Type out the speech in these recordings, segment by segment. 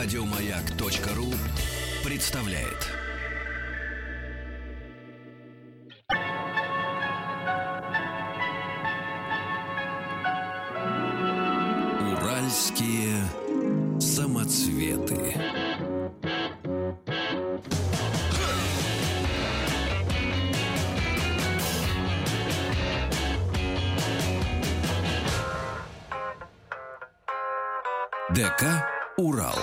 Радиомаяк.ру представляет. Уральские самоцветы. ДК «Урал».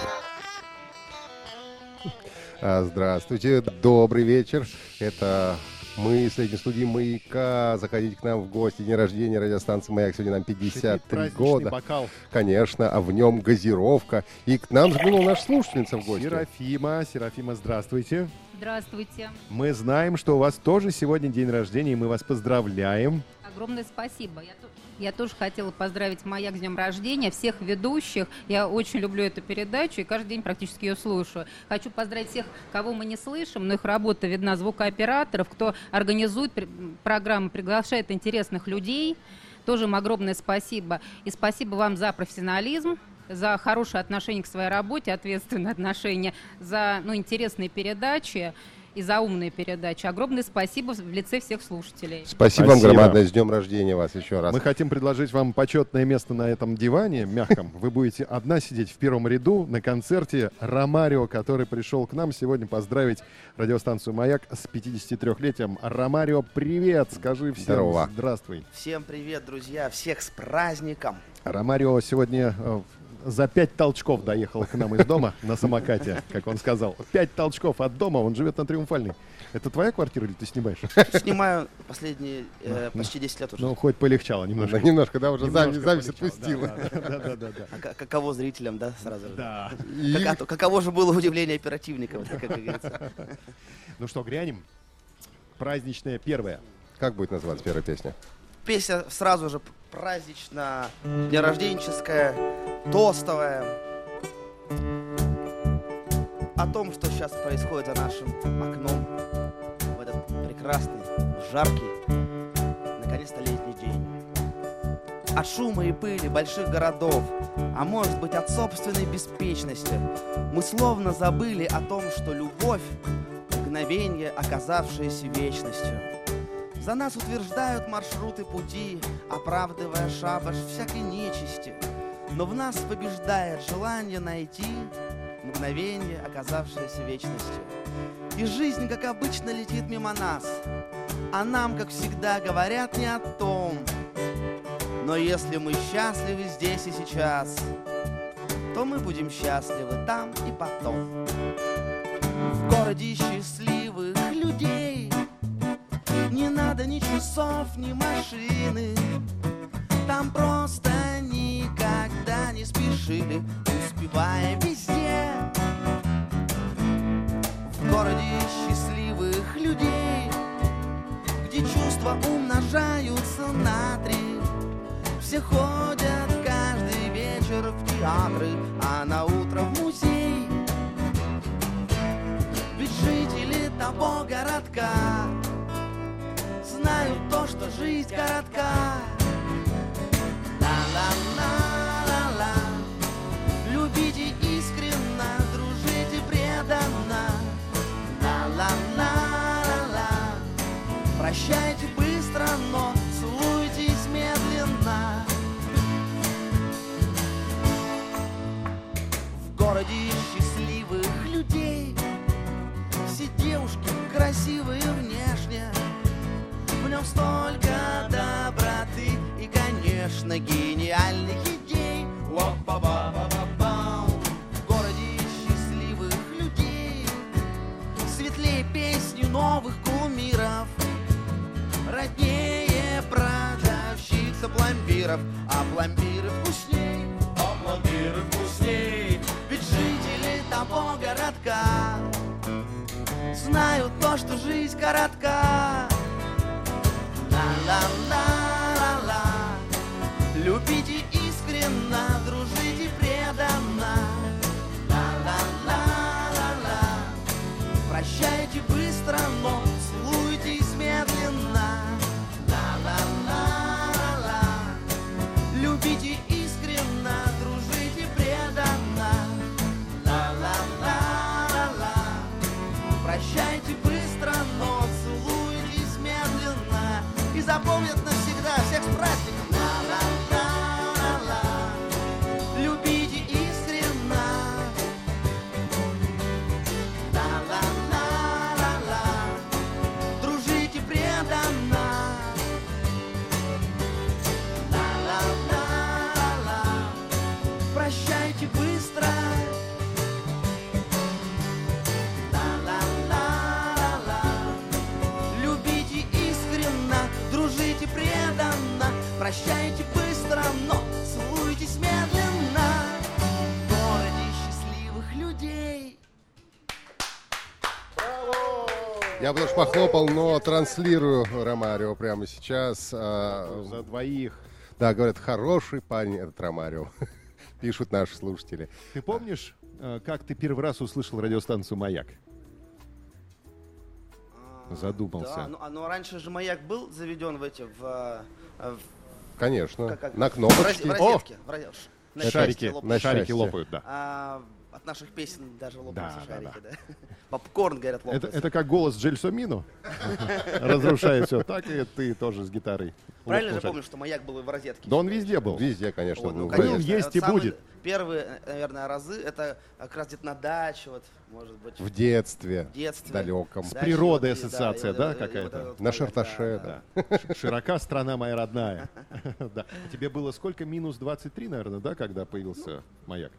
А, Здравствуйте, добрый вечер. Это мы с этим студии «Маяка». Заходите к нам в гости. День рождения радиостанции «Маяк». Сегодня нам 53 года. бокал. Конечно, а в нем газировка. И к нам заглянула наша слушательница в гости. Серафима, Серафима, здравствуйте. Здравствуйте. Мы знаем, что у вас тоже сегодня день рождения, и мы вас поздравляем. Огромное спасибо. Я, я тоже хотела поздравить Маяк с днем рождения, всех ведущих. Я очень люблю эту передачу и каждый день практически ее слушаю. Хочу поздравить всех, кого мы не слышим, но их работа видна звукооператоров, кто организует программу, приглашает интересных людей. Тоже им огромное спасибо. И спасибо вам за профессионализм, за хорошее отношение к своей работе, ответственное отношение, за ну, интересные передачи и за умные передачи. Огромное спасибо в лице всех слушателей. Спасибо, вам Спасибо. громадное. С днем рождения вас еще раз. Мы хотим предложить вам почетное место на этом диване мягком. Вы будете одна сидеть в первом ряду на концерте Ромарио, который пришел к нам сегодня поздравить радиостанцию «Маяк» с 53-летием. Ромарио, привет! Скажи всем Здорово. здравствуй. Всем привет, друзья! Всех с праздником! Ромарио сегодня э, за пять толчков доехал к нам из дома на самокате, как он сказал. Пять толчков от дома, он живет на Триумфальной. Это твоя квартира или ты снимаешь? Снимаю последние э, почти 10 лет уже. Ну, хоть полегчало Да, немножко. немножко, да, уже запись полегчало. отпустила. Да, да, да, да, да. А ка- каково зрителям, да, сразу же? Да. И- Как- а то- каково же было удивление оперативников, да, как говорится. Ну что, грянем? Праздничное первое. Как будет называться первая песня? Песня сразу же празднично, днерожденческая, тостовая. О том, что сейчас происходит за нашим окном в этот прекрасный, жаркий, наконец-то летний день. От шума и пыли больших городов, а может быть от собственной беспечности, мы словно забыли о том, что любовь — мгновение, оказавшееся вечностью. За нас утверждают маршруты пути, оправдывая шабаш всякой нечисти. Но в нас побеждает желание найти мгновение, оказавшееся вечностью. И жизнь, как обычно, летит мимо нас, а нам, как всегда, говорят не о том. Но если мы счастливы здесь и сейчас, то мы будем счастливы там и потом. Надо ни часов, ни машины. Там просто никогда не спешили Успевая везде. В городе счастливых людей Где чувства умножаются на три. Все ходят каждый вечер в театры А на утро в музей. Ведь жители того городка знают то, что жизнь коротка. Ла-ла-ла-ла-ла. Любите искренно, дружите преданно. Ла-ла-ла-ла-ла. Прощайте быстро, но целуйтесь медленно. В городе счастливых людей все девушки красивые столько доброты и, конечно, гениальных идей. В городе счастливых людей. Светлее песни новых кумиров. Роднее продавщица пломбиров. А пломбиры вкусней. А пломбиры вкусней. Ведь жители того городка Знают то, что жизнь коротка Ла-ла-ла-ла-ла Я бы тоже похлопал, но транслирую Ромарио прямо сейчас. А, За двоих. Да, говорят, хороший парень этот Ромарио. Пишут наши слушатели. Ты помнишь, э, как ты первый раз услышал радиостанцию «Маяк»? Задумался. Да, ну, а, ну раньше же маяк был заведен в эти, в, в- Конечно. как- как- На в, кнопочке. розе- в розетке. в розе- на Это Шарики, на шарики лопают, да. А, от наших песен даже лопаются Да, да, шарики, да. Попкорн, говорят, Это, лопается. это как голос Джельсомино разрушает все. Так и ты тоже с гитарой. Правильно же помню, что маяк был и в розетке. Да он везде был. Везде, конечно. Ой, ну, был. есть и будет. Первые, наверное, разы, это как раз где-то на даче, вот, может быть, В детстве. в детстве. далеком. Даче, природой ассоциация, да, это- какая-то? это На шарташе, да, да. Широка страна моя родная. Да. Тебе было сколько? Минус 23, наверное, да, когда появился маяк?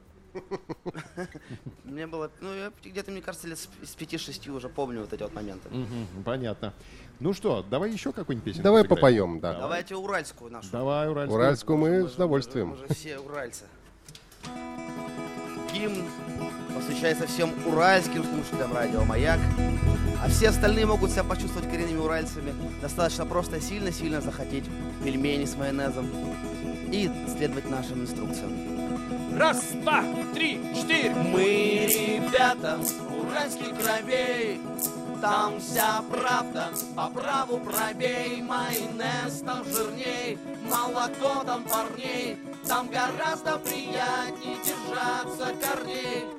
Мне было, ну, я где-то, мне кажется, лет с с 5-6 уже помню вот эти вот моменты. Мгм, Понятно. Ну что, давай еще какую-нибудь песню Давай сыграем? попоем, да. Давайте уральскую нашу. Давай, Уральскую. Уральскую мы с удовольствием. Мы же все уральцы. Гимн посвящается всем уральским слушателям радио «Маяк». А все остальные могут себя почувствовать коренными уральцами. Достаточно просто сильно-сильно захотеть пельмени с майонезом и следовать нашим инструкциям. Раз, два, три, четыре. Мы, ребята, уральских кровей, там вся правда, по праву пробей, майонез там жирней, молоко там парней, там гораздо приятней держаться корней.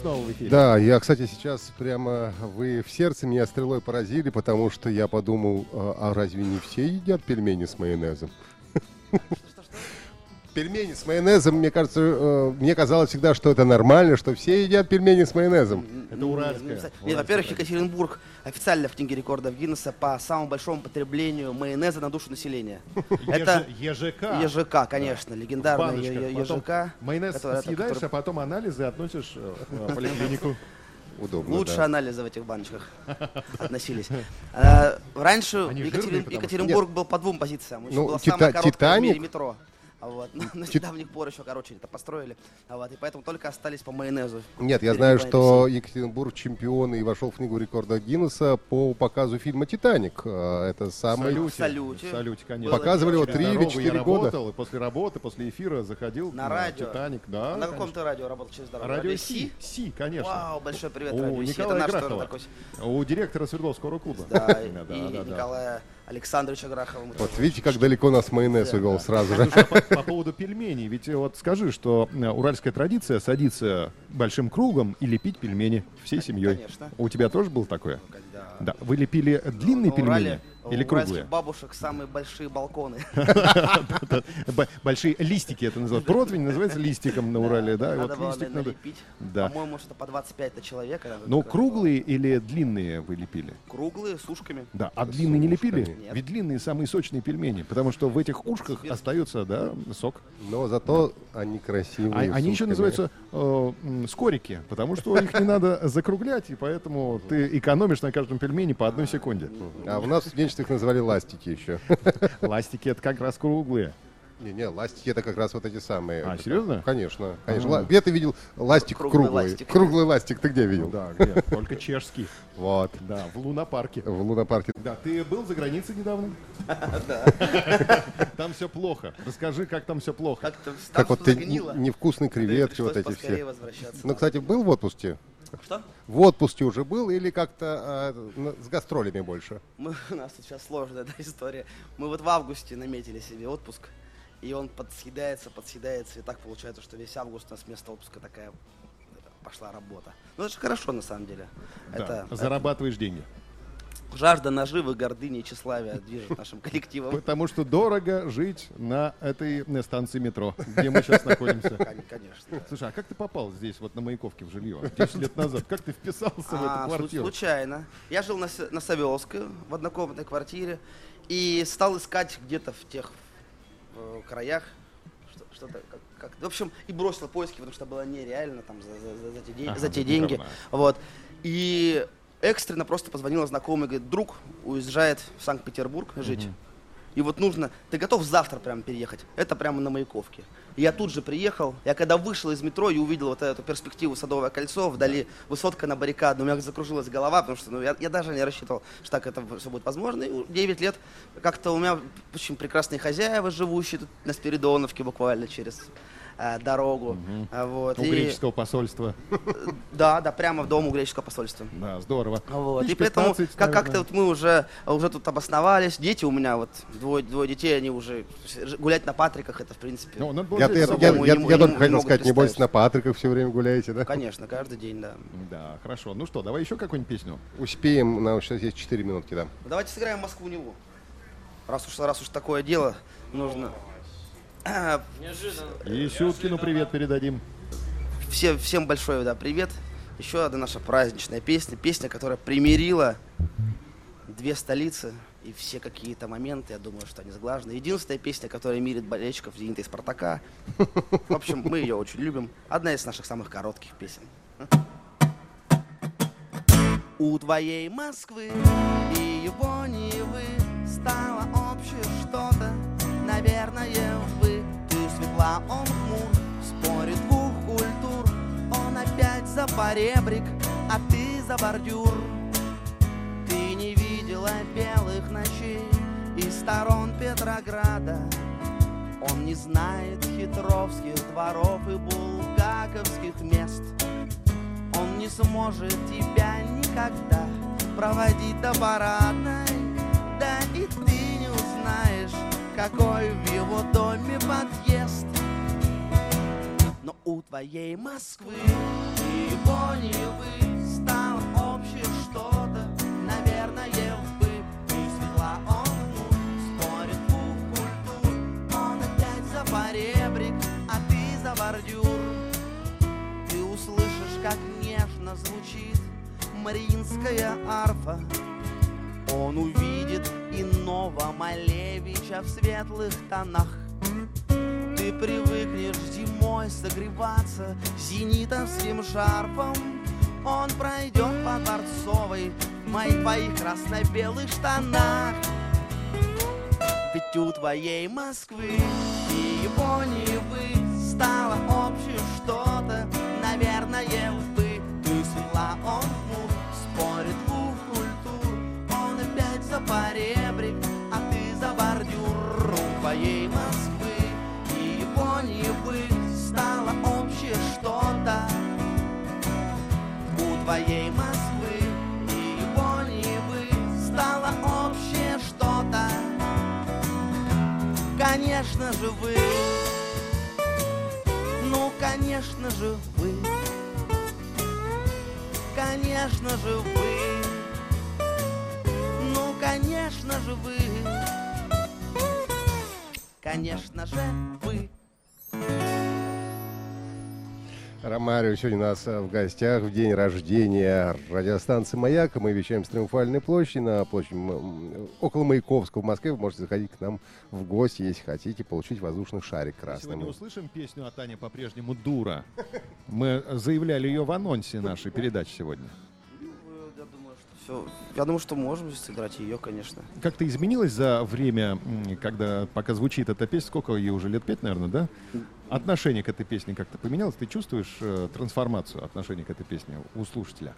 Снова в эфире. Да, я, кстати, сейчас прямо вы в сердце меня стрелой поразили, потому что я подумал, а а разве не все едят пельмени с майонезом? Пельмени с майонезом, мне кажется, э, мне казалось всегда, что это нормально, что все едят пельмени с майонезом. Это уральская. Нет, уральская Нет, во-первых. Екатеринбург официально в книге рекордов Гиннесса по самому большому потреблению майонеза на душу населения. Это Еж- ЕЖК. ЕЖК, конечно, легендарный ЕЖК. Майонез который- съедаешь, а потом анализы относишь э, в поликлинику. Удобно, Лучше да. анализы в этих баночках относились. А, Раньше Екатеринбург был по двум позициям. Ну, была Тита- самая короткая в мире Титаник- метро. Вот. Но на недавних пор еще, короче, это построили. А Вот. И поэтому только остались по майонезу. Нет, я знаю, что Екатеринбург чемпион и вошел в книгу рекорда Гиннесса по показу фильма «Титаник». А, Это самый... В салюте. В салюте, конечно. Показывали его три или я четыре года. работал, и после работы, после эфира заходил На радио. «Титаник». Да, А на конечно. каком ты радио работал через дорогу? Радио Си. Си, конечно. Вау, большой привет, У радио Си. Это наш тоже такой. У директора Свердловского клуба. Да, и. Николая Александровича Грахова. мы Вот тоже видите, как далеко нас майонез увел сразу же. По, по поводу пельменей, ведь э, вот скажи, что э, уральская традиция садиться большим кругом и лепить пельмени всей семьей. Конечно. У тебя тоже было такое? когда- Да. Вы лепили длинные На пельмени Урале или у круглые? бабушек самые большие балконы. Большие листики это называют. Противень называется листиком на Урале, да? Надо было, листик наверное, лепить. Да. По-моему, что по 25 на человека. надо Ну, круглые или длинные вы лепили? Круглые, с ушками. Да, а длинные не лепили? Нет. Ведь длинные самые сочные пельмени, потому что в этих ушках остается, да, сок. Но зато они красивые. А- они еще называются э, скорики, потому что их не надо закруглять, и поэтому ты экономишь на каждом пельмени по одной секунде. А у нас в их называли ластики еще. Ластики это как раз круглые. Не-не, ластики это как раз вот эти самые. А, серьезно? Конечно, конечно. Ла- Где ты видел ластик Круглый круглый? ластик. Круглый ластик ты где видел? Да, где? Только чешский. Вот, Да, в лунопарке. в лунопарке. Да, ты был за границей недавно? Да. Там все плохо. Расскажи, как там все плохо. Как-то Как там вот ты загнило. н- невкусные Да и креветки, вот эти поскорее все. возвращаться. Ну, кстати, был в отпуске? Что? В отпуске уже был или как-то на- с гастролями больше? Мы, у нас тут сейчас сложная эта история. Мы вот в августе наметили себе отпуск, и он подсъедается, подсъедается, и так получается, что весь август у нас вместо отпуска такая пошла работа. Ну это же хорошо на самом деле. Да, Это, зарабатываешь деньги. Жажда наживы, гордыни и тщеславия движет нашим коллективом. Потому что дорого жить на этой э, станции метро, где мы сейчас находимся. Кон- Конечно. Слушай, а как ты попал здесь, вот на Маяковке в жилье, 10 лет назад? Как ты вписался в А, эту квартиру? Случайно. Я жил на, на Савеловской, в однокомнатной квартире, и стал искать где-то в тех э, краях что- что-то как, как- В общем, и бросил поиски, потому что было нереально там за, за- за- за те, день- Ага, за те ну, деньги. Вот. И экстренно просто позвонила знакомый, говорит, друг уезжает в Санкт-Петербург жить. И вот нужно, ты готов завтра прямо переехать? Это прямо на Маяковке. И я тут же приехал, я когда вышел из метро и увидел вот эту перспективу Садовое кольцо, вдали высотка на баррикадной, у меня закружилась голова, потому что ну, я, я даже не рассчитывал, что так это все будет возможно. И 9 лет как-то у меня очень прекрасные хозяева, живущие тут на Спиридоновке буквально через э, дорогу. А, Вот. У И- греческого посольства. да, да, прямо в дом у греческого посольства. Да, здорово. Вот. И поэтому 15, как, как-то вот мы уже, уже тут обосновались. Дети у меня, вот двое, двое детей, они уже гулять на Патриках, это в принципе. Ну, Я, я, я, я- не- я не- только хотел сказать, небось представить. на Патриках все время гуляете, да? Конечно, каждый день, да. Да, хорошо. Ну что, давай еще какую-нибудь песню. Успеем, нам сейчас есть 4 минутки, да. Давайте сыграем Москву-Неву. Раз уж, раз уж такое дело, нужно... И Сюткину привет передадим. Всем, всем большой да, привет. Еще одна наша праздничная песня. Песня, которая примирила две столицы и все какие-то моменты, я думаю, что они сглажены. Единственная песня, которая мирит болельщиков «Зенита» и «Спартака». В общем, мы ее очень любим. Одна из наших самых коротких песен. У твоей Москвы и его Невы стало общее что-то, наверное, светла, он хмур, в споре двух культур. Он опять за поребрик, а ты за бордюр. Ты не видела белых ночей из сторон Петрограда. Он не знает хитровских дворов и булгаковских мест. Он не сможет тебя никогда проводить до парадной Да и ты не узнаешь, какой в его доме подъезд. Но у твоей Москвы его Невы стало общее что-то Наверное, вы и светла он ну, спорит двух культур. Он опять за поребрик, а ты за бордюр. Ты услышишь, как нежно звучит Мариинская арфа он увидит иного Малевича в светлых тонах. Ты привыкнешь зимой согреваться зенитовским шарфом. Он пройдет по Дворцовой в моих твоих красно-белых штанах. Ведь у твоей Москвы и его Невы стало общим что-то, наверное, вы. Ты села, он поребрик, а ты за бордюр твоей Москвы. И болью бы стало общее что-то у твоей Москвы. И болью бы стало общее что-то, конечно же вы. Ну, конечно же вы. Конечно же вы конечно же вы, конечно же вы. Ромарио сегодня у нас э, в гостях в день рождения радиостанции «Маяк». Мы вещаем с Триумфальной площади на площади около Маяковского в Москве. Вы можете заходить к нам в гости, если хотите, получить воздушный шарик красный. Сегодня услышим песню от Тани по-прежнему «Дура». Мы заявляли ее в анонсе нашей передачи сегодня. Я думаю, что все. Я думаю, что можем сыграть ее, конечно. Как-то изменилось за время, когда пока звучит эта песня, сколько ей уже, лет пять, наверное, да? Отношение к этой песне как-то поменялось? Ты чувствуешь э, трансформацию отношения к этой песне у слушателя?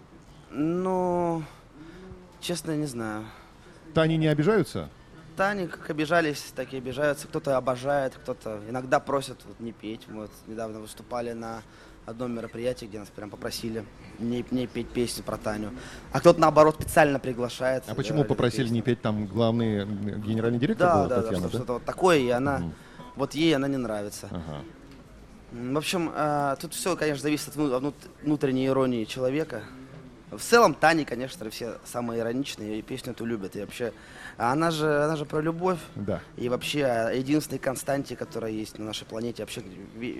Ну, честно, не знаю. Тани не обижаются? Тани как обижались, так и обижаются. Кто-то обожает, кто-то иногда просят вот, не петь. Мы вот недавно выступали на одном мероприятии, где нас прям попросили не, не петь песню про Таню. А кто-то, наоборот, специально приглашает. А почему попросили песни. не петь там главный генеральный директор Да, была да, Татьяна, что- да? что-то вот такое, и она, Мгм. вот ей она не нравится. Ага. В общем, а, тут все, конечно, зависит от вну- внут- внутренней иронии человека. В целом, Тани, конечно, все самые ироничные, и песню эту любят. И вообще, а она же, она же про любовь. Да. И вообще о единственной константе, которая есть на нашей планете, вообще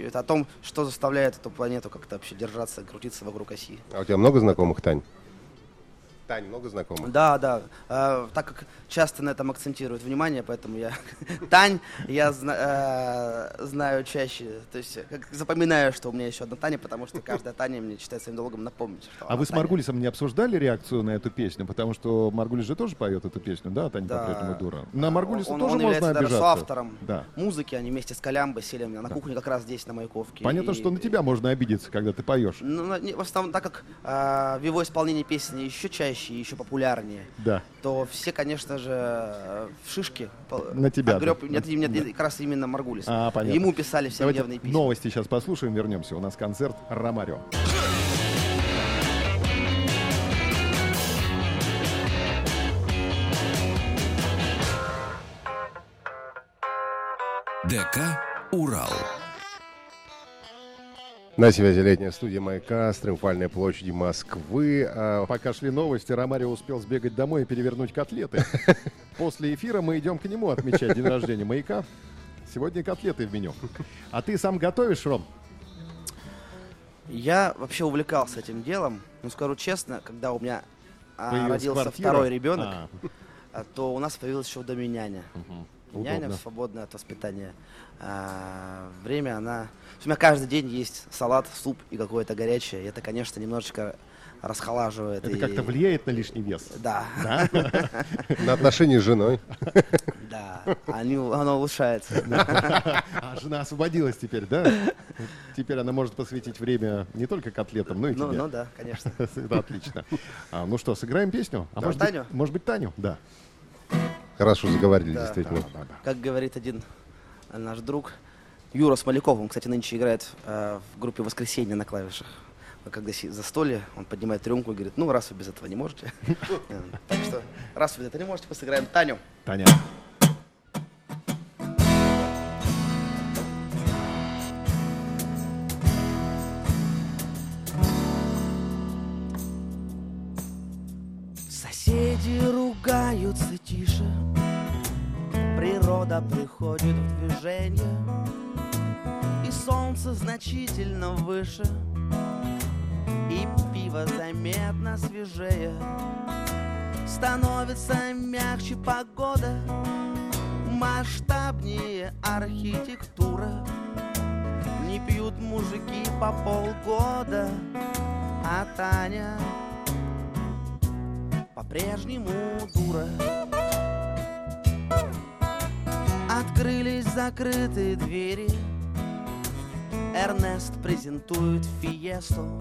это о том, что заставляет эту планету как-то вообще держаться, крутиться вокруг оси. А у тебя много знакомых, Тань? Тань, много знакомых? Да, да. А, так как часто на этом акцентируют внимание, поэтому я Тань я зна- э, знаю чаще, то есть как запоминаю, что у меня еще одна Таня, потому что каждая Таня мне считает своим долгом напомнить. Что А она вы с Таня. Маргулисом не обсуждали реакцию на эту песню? Потому что Маргулис же тоже поет эту песню, да, Таня Да. по-прежнему дура. На Маргулиса он, тоже он можно является даже обижаться. соавтором Да. музыки, они вместе с Колямбой сели у меня на кухне как раз здесь, на Маяковке. Понятно, И- что на тебя можно обидеться, когда ты поешь. Ну, не- в основном, так как а, в его исполнении песни еще чаще и еще популярнее, Да. то все, конечно же, э, в шишки. На тебя, огреб- да. Нет, нет, нет, как раз именно Маргулис. А, понятно. Ему писали все Давайте гневные письма. новости сейчас послушаем, вернемся. У нас концерт Ромарио. ДК «Урал». На связи летняя студия «Маяка» с Триумфальной площади Москвы. А, Пока шли новости, Ромарио успел сбегать домой и перевернуть котлеты. После эфира мы идем к нему отмечать день рождения маяка. Сегодня котлеты в меню. А ты сам готовишь, Ром? Я вообще увлекался этим делом. Ну, скажу честно, когда у меня а, Появилась родился квартира? второй ребенок, А, а, то у нас появилась еще доме няня. Свободное от воспитания. А, время она... У меня каждый день есть салат, суп и какое-то горячее. И это, конечно, немножечко расхолаживает. Это и- как-то влияет на лишний вес. Да, Да? на отношения с женой. да. Они, оно улучшается. А жена освободилась теперь, да? Теперь она может посвятить время не только котлетам, но и Ну, тебе. ну да, конечно. Это отлично. А, ну что, сыграем песню? А Да, может быть, Таню? может быть, Таню? Да. Хорошо заговорили, Да. действительно. Как говорит один наш друг, Юра Смоляков, он, кстати, нынче играет э, в группе «Воскресенье» на клавишах. Когда за столе, он поднимает рюмку и говорит, ну, раз вы без этого не можете. Э, Так что, раз вы без этого не можете, мы сыграем Таню. Таня. Приходит в движение, и солнце значительно выше, и пиво заметно свежее. Становится мягче погода, масштабнее архитектура. Не пьют мужики по полгода, а Таня по-прежнему дура. Открылись закрытые двери. Эрнест презентует фиесту.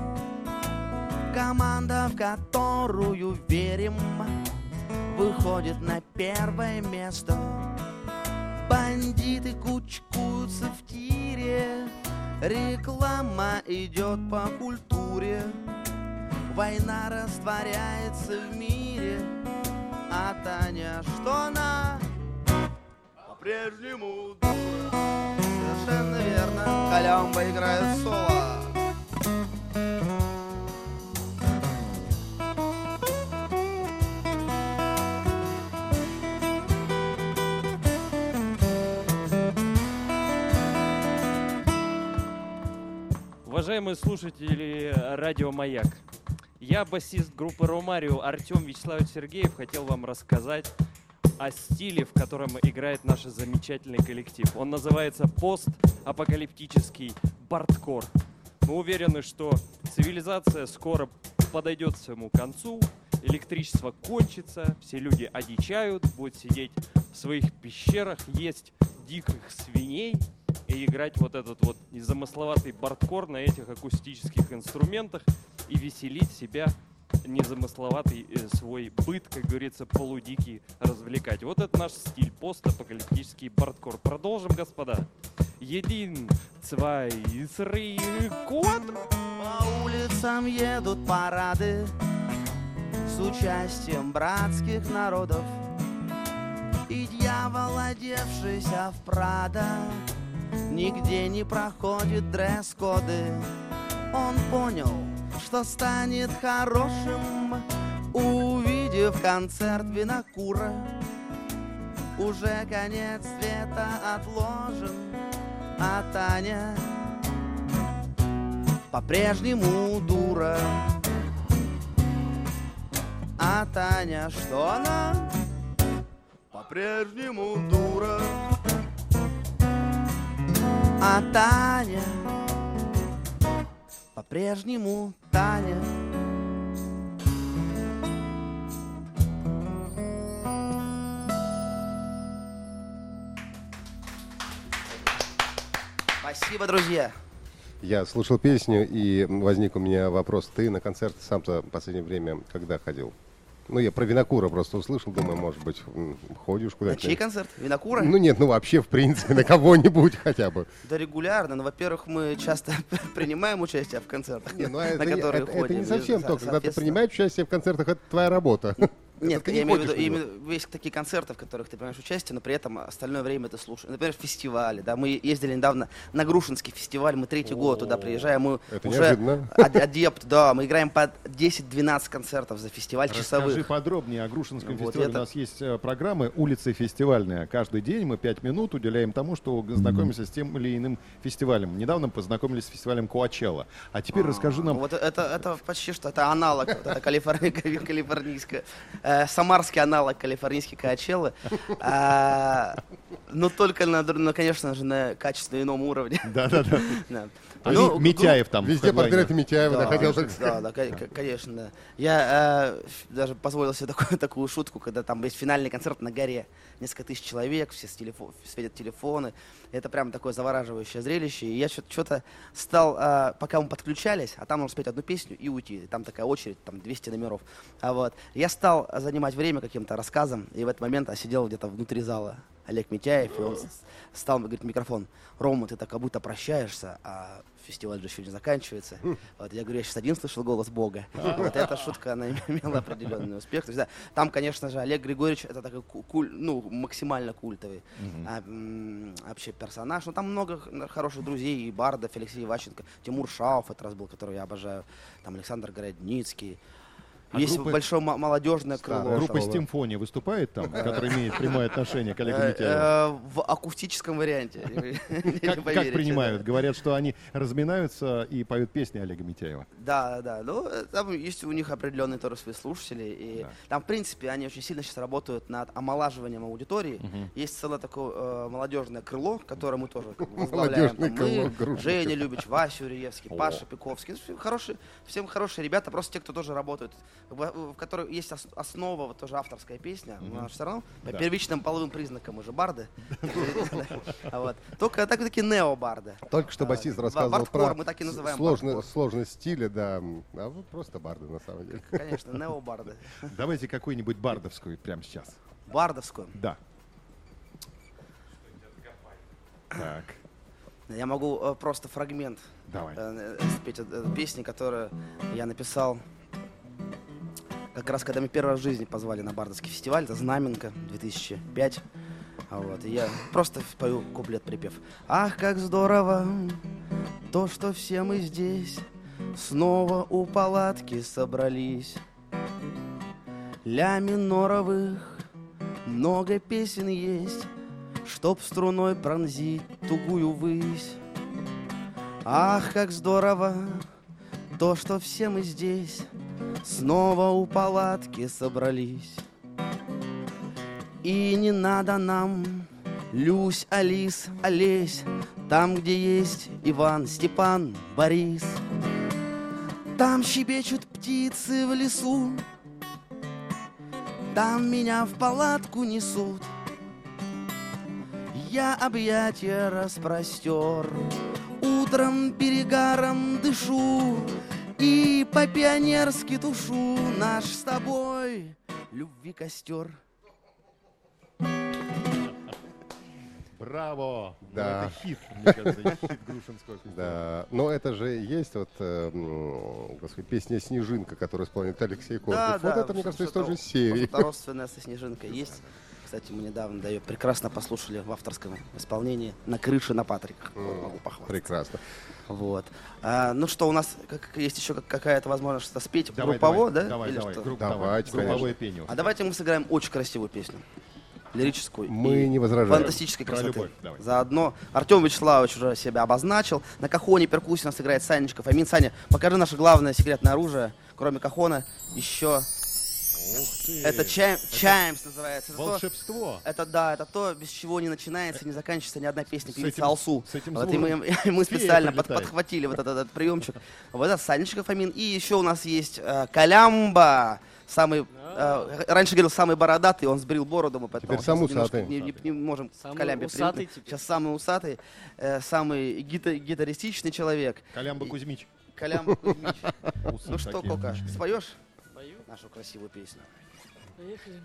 Команда, в которую верим, выходит на первое место. Бандиты кучкуются в тире, реклама идет по культуре. Война растворяется в мире, а Таня, что она по-прежнему дура. Совершенно верно, Колямба играет соло. Уважаемые слушатели радио «Маяк», я, басист группы «Ромарио» Артем Вячеславович Сергеев, хотел вам рассказать о стиле, в котором играет наш замечательный коллектив. Он называется постапокалиптический бардкор. Мы уверены, что цивилизация скоро подойдет к своему концу, электричество кончится, все люди одичают, будут сидеть в своих пещерах, есть диких свиней и играть вот этот вот незамысловатый бардкор на этих акустических инструментах и веселить себя незамысловатый э, свой быт, как говорится, полудикий развлекать. Вот это наш стиль, постапокалиптический бардкор. Продолжим, господа. Един, цвай, три, код. По улицам едут парады С участием братских народов И дьявол, одевшийся в Прада Нигде не проходит дресс-коды Он понял, что станет хорошим Увидев концерт Винокура Уже конец света отложен А Таня по-прежнему дура. А Таня, что она? По-прежнему дура. А Таня по-прежнему Таня. Спасибо, друзья. Я слушал песню, и возник у меня вопрос. Ты на концерты сам-то в последнее время когда ходил? Ну, я про Винокура просто услышал, думаю, может быть, ходишь На куда-то. чей концерт? Винокура? Ну нет, ну вообще, в принципе, на кого-нибудь хотя бы. Да регулярно. Ну, во-первых, мы часто принимаем участие в концертах, Не, ну, а на это, которые это- это ходим. не совсем со- то, когда ты принимаешь участие в концертах, это твоя работа. Нет, ты я не имею в виду, именно есть такие концерты, в которых ты принимаешь участие, но при этом остальное время ты слушаешь. Например, фестивали. Да, мы ездили недавно на Грушинский фестиваль, мы третий год туда приезжаем, мы Это уже адепт, да, мы играем по 10-12 концертов за фестиваль Расскажи часовых. подробнее о Грушинском Вот фестивале. это- У нас есть э, программы «Улица фестивальная». Каждый день мы пять минут уделяем тому, что знакомимся с тем или иным фестивалем. Недавно познакомились с фестивалем Коачелла. А теперь расскажи нам... Вот это, это почти что, это аналог, вот это калифорни- калифорнийское, э, самарский аналог калифорнийской Коачеллы. А, Но только, на, на, конечно же, на качественно ином уровне. Да-да-да. Да. А Ну, Ми- Митяев там. Везде портреты Митяева, да, хотел так да, да, ко- конечно, да. Я э, даже позволил себе такую, такую шутку, когда там есть финальный концерт на горе, несколько тысяч человек, все с телефо- светят телефоны. Это прям такое завораживающее зрелище. И я что-то стал, э, пока мы подключались, а там нужно спеть одну песню и уйти. Там такая очередь, там 200 номеров. А вот, я стал занимать время каким-то рассказом, и в этот момент я сидел где-то внутри зала. Олег Митяев, и он стал в микрофон, Рома, ты так как будто прощаешься, а фестиваль же еще не заканчивается. Вот, я говорю, я сейчас один слышал голос Бога. Вот эта шутка, она имела определенный успех. То есть, да, там, конечно же, Олег Григорьевич, это такой ку- куль- ну, максимально культовый а, вообще персонаж. Но там много хороших друзей, и Бардов, Алексей Иващенко, Тимур Шауф, это раз был, которого я обожаю, там Александр Городницкий. А Есть группа- большое мо- молодежное Старая крыло. Группа. «Стимфония» выступает там, которая имеет прямое отношение к Олегу Э, Митяеву? э, В акустическом варианте. Как, принимают? Говорят, что они разминаются и поют песни Олега Митяева. Да, да. Ну, э, там есть у них определенные тоже свои слушатели. И там, в принципе, они очень сильно сейчас работают над омолаживанием аудитории. Есть целое такое молодежное крыло, которое мы тоже возглавляем. Мы. Женя Любич, Вася Уреевский, О. Паша Пиковский. Ну, Хорошие, всем хорошие ребята, просто те, кто тоже работают, в, в которых есть ос- основа, вот тоже авторская песня. Но все равно по Да. первичным половым признакам уже барды. Только так такие нео-барды. Только что А, басист ба- рассказывал про мы так и называем, сложность стиля, да. А вы просто барды, на самом деле. Конечно, нео-барды. Давайте какую-нибудь бардовскую прямо сейчас. Бардовскую. Да. Так, Я могу э, просто фрагмент давай. э, э, спеть песни, которую я написал как раз когда мы первый раз в жизни позвали на Бардовский фестиваль, это Знаменка 2005. А Вот, и я просто пою куплет-припев. Ах, как здорово, то, что все мы здесь Снова у палатки собрались. Ля миноровых много песен есть, Чтоб струной пронзить тугую высь. Ах, как здорово, то, что все мы здесь Снова у палатки собрались. И не надо нам, Люсь, Алис, Олесь, Там, где есть Иван, Степан, Борис. Там щебечут птицы в лесу, Там меня в палатку несут. Я объятия распростер, Утром перегаром дышу И по-пионерски тушу Наш с тобой любви костер. Браво! Да. Ну, это хит, мне кажется, хит Грушинского. Да, но это же есть вот, э, господи, песня «Снежинка», которую исполняет Алексей Корнев. вот это, мне кажется, из той же серии. что-то родственное со Снежинкой есть. Кстати, мы недавно да, ее прекрасно послушали в авторском исполнении на крыше на Патриках. Могу похвастаться. Прекрасно. Вот. А, ну что, у нас как, есть еще как- какая-то возможность что-то спеть Давай, группово, давай, да? Давай, Или давай, что? групп- Давайте, давай. Групповое пение. А давайте мы сыграем очень красивую песню. Лирическую. Мы и не возражаем. Фантастической Про красоты. любовь, давай. Заодно Артем Вячеславович уже себя обозначил. На кахоне перкуссии у нас играет Санечка Фомин. Саня, покажи наше главное секретное оружие. Кроме кахона, еще... Ух ты! Это чай, чаймс называется. Это то- волшебство. Это да, это то, без чего не начинается, не заканчивается ни одна песня певицы Алсу. с этим Вот, и мы, и мы специально под- подхватили вот этот, этот приемчик. Вот это Санечка Фомин. И еще у нас есть э, Калямба. Самый, э, раньше говорил самый бородатый, он сбрил бороду, мы поэтому Теперь сам сейчас немножко усатый. Не, не- не можем Самый к Калямбе усатый теперь. Сейчас самый усатый, э, самый гита- гитаристичный человек. Колямба Кузьмич. Калямба Кузьмич. Ну что. Кока, споешь. Нашу красивую песню? Поехали.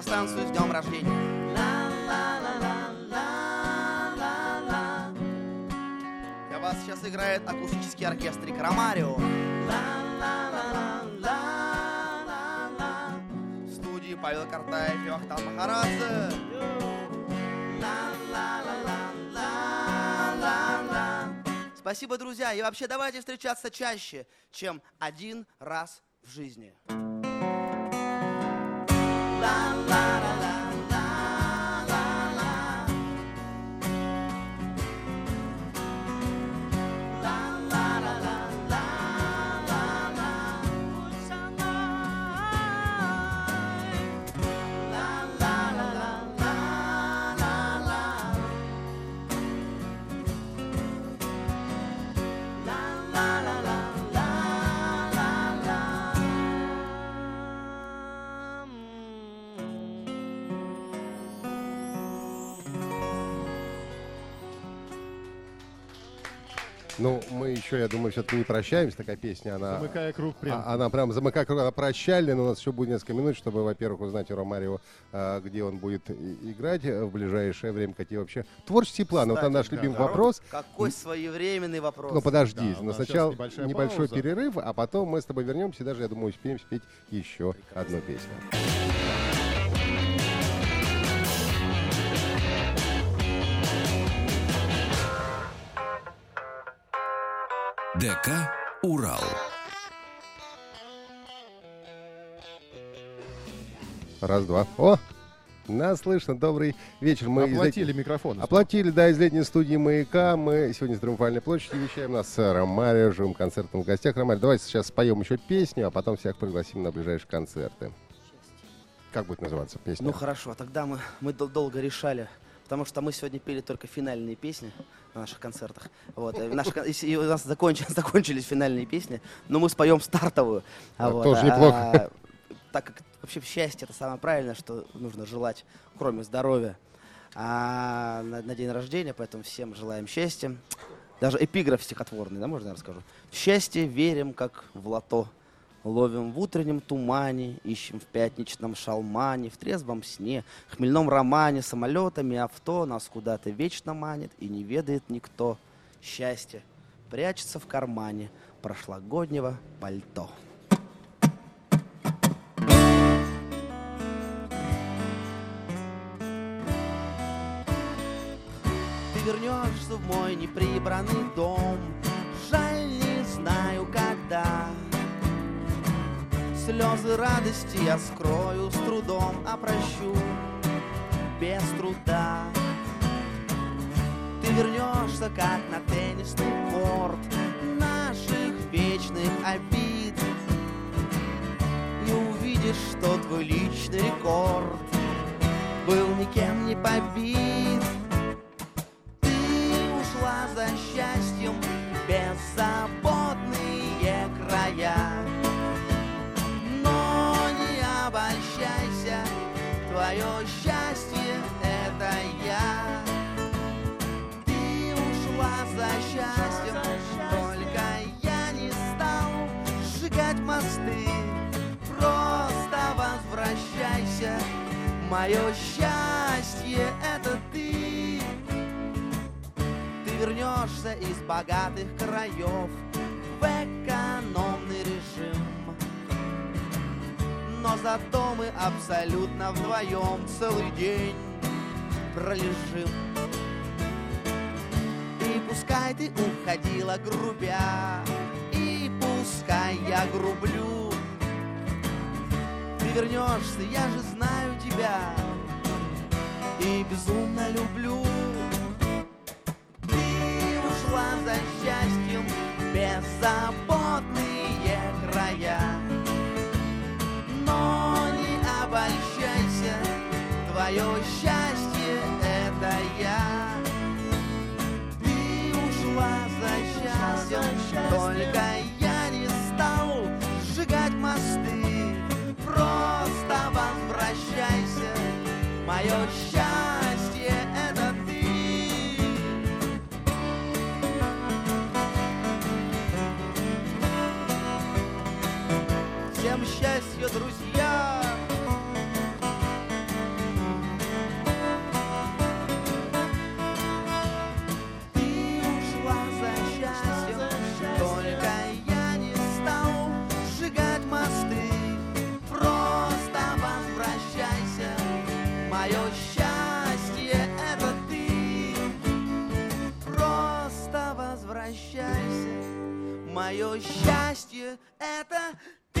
Радиостанцию с днем рождения. Для вас сейчас играет акустический оркестр Ромарио. В студии Павел Картаев и Вахтан Махарадзе. Спасибо, друзья. И вообще давайте встречаться чаще, чем один раз в жизни. la la la. Ну, мы еще, я думаю, все-таки не прощаемся. Такая песня, она... Замыкая круг прям. А- Она прям замыкает круг, она прощальная, но у нас еще будет несколько минут, чтобы, во-первых, узнать у Ромарио, а, где он будет играть в ближайшее время, какие вообще творческие планы. вот Кстати, наш да, любимый да. вопрос. Какой своевременный вопрос. Ну, подожди, Да, но сначала небольшой пауза. перерыв, а потом мы с тобой вернемся, и даже, я думаю, успеем спеть еще одну песню. ДК «Урал». Раз, два. О, нас слышно. Добрый вечер. Мы из Оплатили летней- микрофон. Оплатили, да, из летней студии «Маяка». Мы сегодня с Триумфальной площади вещаем. У нас с Ромарио, живым концертом в гостях. Ромарь, давайте сейчас споем еще песню, а потом всех пригласим на ближайшие концерты. Как будет называться песня? Ну хорошо, тогда мы, мы дол- долго решали, потому что мы сегодня пели только финальные песни на наших концертах. Вот, и, наши кон- и у нас закончились, закончились финальные песни, но мы споем стартовую. А, тоже неплохо. так как вообще счастье это самое правильное, что нужно желать, кроме здоровья. А на, на день рождения, поэтому всем желаем счастья. Даже эпиграф стихотворный, да, можно я расскажу? В счастье верим, как в лото. Ловим в утреннем тумане, ищем в пятничном шалмане, в трезвом сне, хмельном романе, самолетами авто нас куда-то вечно манит и не ведает никто. Счастье прячется в кармане прошлогоднего пальто. Ты вернешься в мой неприбранный дом, жаль, не знаю когда. Слезы радости я скрою с трудом, а прощу без труда. Ты вернешься, как на теннисный корт наших вечных обид. И увидишь, что твой личный рекорд был никем не побит. Ты ушла за счастьем в беззаботные твое счастье это я. Ты ушла за счастьем, только я не стал сжигать мосты. Просто возвращайся, мое счастье это ты. Ты вернешься из богатых краев в экономный режим. Но зато мы абсолютно вдвоем целый день пролежим. И пускай ты уходила грубя, и пускай я грублю. Ты вернешься, я же знаю тебя, и безумно люблю. Ты ушла за счастьем в беззаботные твое счастье это я. Ты ушла за счастьем, только я не стал сжигать мосты. Просто возвращайся, мое счастье Мое счастье — это ты.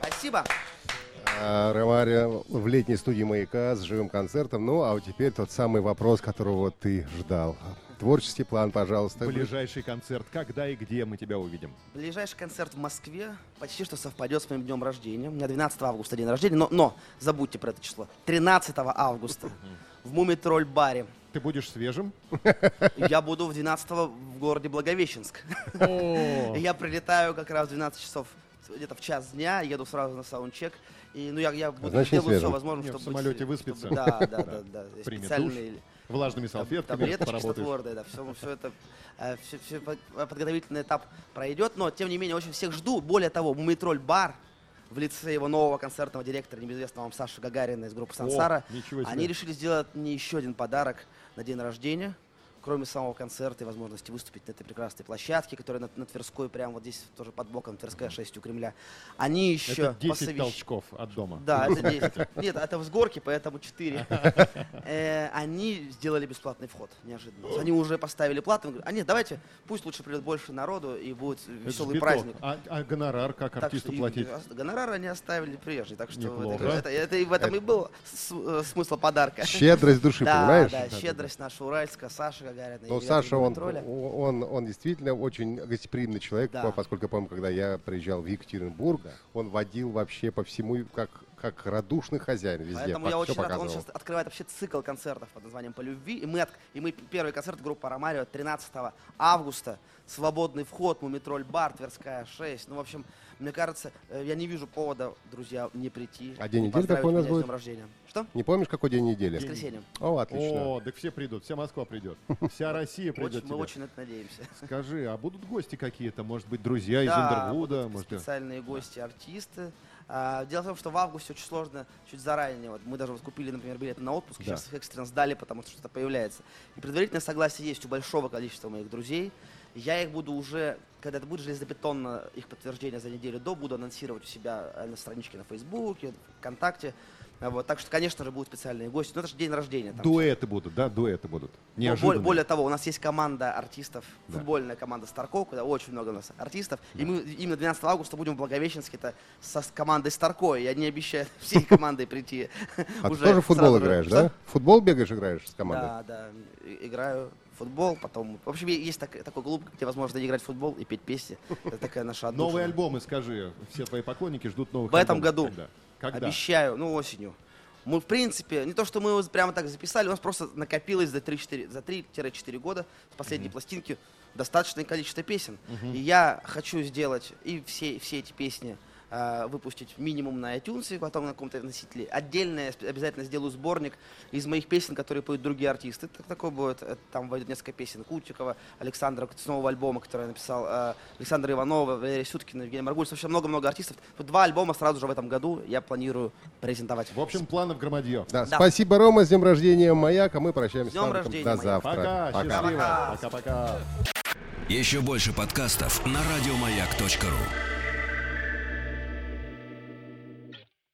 Спасибо. Ромарио в летней студии «Маяка» с живым концертом. Ну, а вот теперь тот самый вопрос, которого ты ждал. Творческий план, пожалуйста. Ближайший концерт. Когда и где мы тебя увидим? Ближайший концерт в Москве почти что совпадет с моим днем рождения. У меня 12 августа день рождения, но, но забудьте про это число. 13 августа в Мумитроль баре. Ты будешь свежим? Я буду в 12 в городе Благовещенск. Я прилетаю как раз в 12 часов, где-то в час дня, еду сразу на саундчек. И, ну, я, я буду, Значит, делаю все возможное, Не, в чтобы... самолете быть- выспится. чтобы- Да, да, да. да. Примет специальные Влажными там- салфетками таблеточки поработаешь. снотворные, да, все, все это, все, подготовительный этап пройдет, но тем не менее очень всех жду. Более того, Мумитроль бар в лице его нового концертного директора, небезвестного вам Саши Гагарина из группы Сансара, себе. они решили сделать мне еще один подарок на день рождения. Кроме самого концерта и возможности выступить на этой прекрасной площадке, которая на, на Тверской, прямо вот здесь тоже под боком, Тверская 6 у Кремля. Они еще Это 10 посовещ- толчков от дома. да, это 10. Нет, это в сгорке, поэтому 4. Э, Они сделали бесплатный вход, неожиданно. Они уже поставили плату. А нет, давайте, пусть лучше придет больше народу и будет веселый праздник. А, а гонорар как Так артисту что и платить? Гонорар они оставили прежний, так что это, это- это и в этом и был с- э, смысл подарка. Щедрость души, Да, понимаешь? да, щедрость наша уральская, Саша Гагарина. Но Саша, он, он, он действительно очень гостеприимный человек, Да. по- поскольку помню, когда я приезжал в Екатеринбург, он водил вообще по всему, как, как радушный хозяин везде. Поэтому по- я очень рад. Он сейчас открывает вообще цикл концертов под названием «По любви». И мы, от- и мы первый концерт группы «Ромарио» 13 августа. Свободный вход, Мумитроль бар, Тверская 6. Ну, в общем, мне кажется, э, я не вижу повода, друзья, не прийти. А день не недели какой у нас будет? рождения. Что? Не помнишь, какой день недели? Воскресенье. О, отлично. О, так все придут, вся Москва придет. Вся Россия придет Очень- мы очень это надеемся. Скажи, а будут гости какие-то? Может быть, друзья из Да, Индервуда? Может, специальные гости, артисты. А, дело в том, что в августе очень сложно, чуть заранее. Вот мы даже вот купили, например, билеты на отпуск, Да. сейчас их экстренно сдали, потому что что-то появляется. И предварительное согласие есть у большого количества моих друзей. Я их буду уже, когда это будет железобетонно, их подтверждение за неделю до, буду анонсировать у себя э, на страничке на Фейсбуке, ВКонтакте. Вот, так что, конечно же, будут специальные гости. Но это же день рождения. там дуэты будут, да? Дуэты будут. Неожиданно. Более того, у нас есть команда артистов, Да. футбольная команда Старко, куда очень много у нас артистов. И мы именно 12 августа будем в Благовещенске-то со с командой Старко. И они обещают всей командой прийти. А ты тоже футбол играешь, да? Футбол бегаешь, играешь с командой? Да, да. Играю футбол, потом... В общем, есть так- такой клуб, где возможно играть в футбол и петь песни. Это такая наша отдушина. Новые альбомы, скажи. Все твои поклонники ждут новых В этом году. Когда? Когда? Обещаю, ну, осенью. Мы, в принципе, не то, что мы его прямо так записали, у нас просто накопилось за 3-4 за 3-4 года с последней пластинки достаточное количество песен. И я хочу сделать и все, все эти песни а, выпустить минимум на iTunes, потом на каком-то носителе. Отдельно я обязательно сделаю сборник из моих песен, которые поют другие артисты. Так, такой будет. Это Там войдет несколько песен Кутикова, Александра с нового альбома, который я написал, а, Александра Иванова, Валерия Сюткина, Евгений Маргуль. Вообще много-много артистов. Вот Два альбома сразу же в этом году я планирую презентовать. В общем, планов громадье. Да, Да. Спасибо, Рома, с днем рождения, Маяк, а мы прощаемся С днем с вами рождения, до Маяк. завтра. Пока. Пока-пока. Еще больше подкастов на радиомаяк.ру.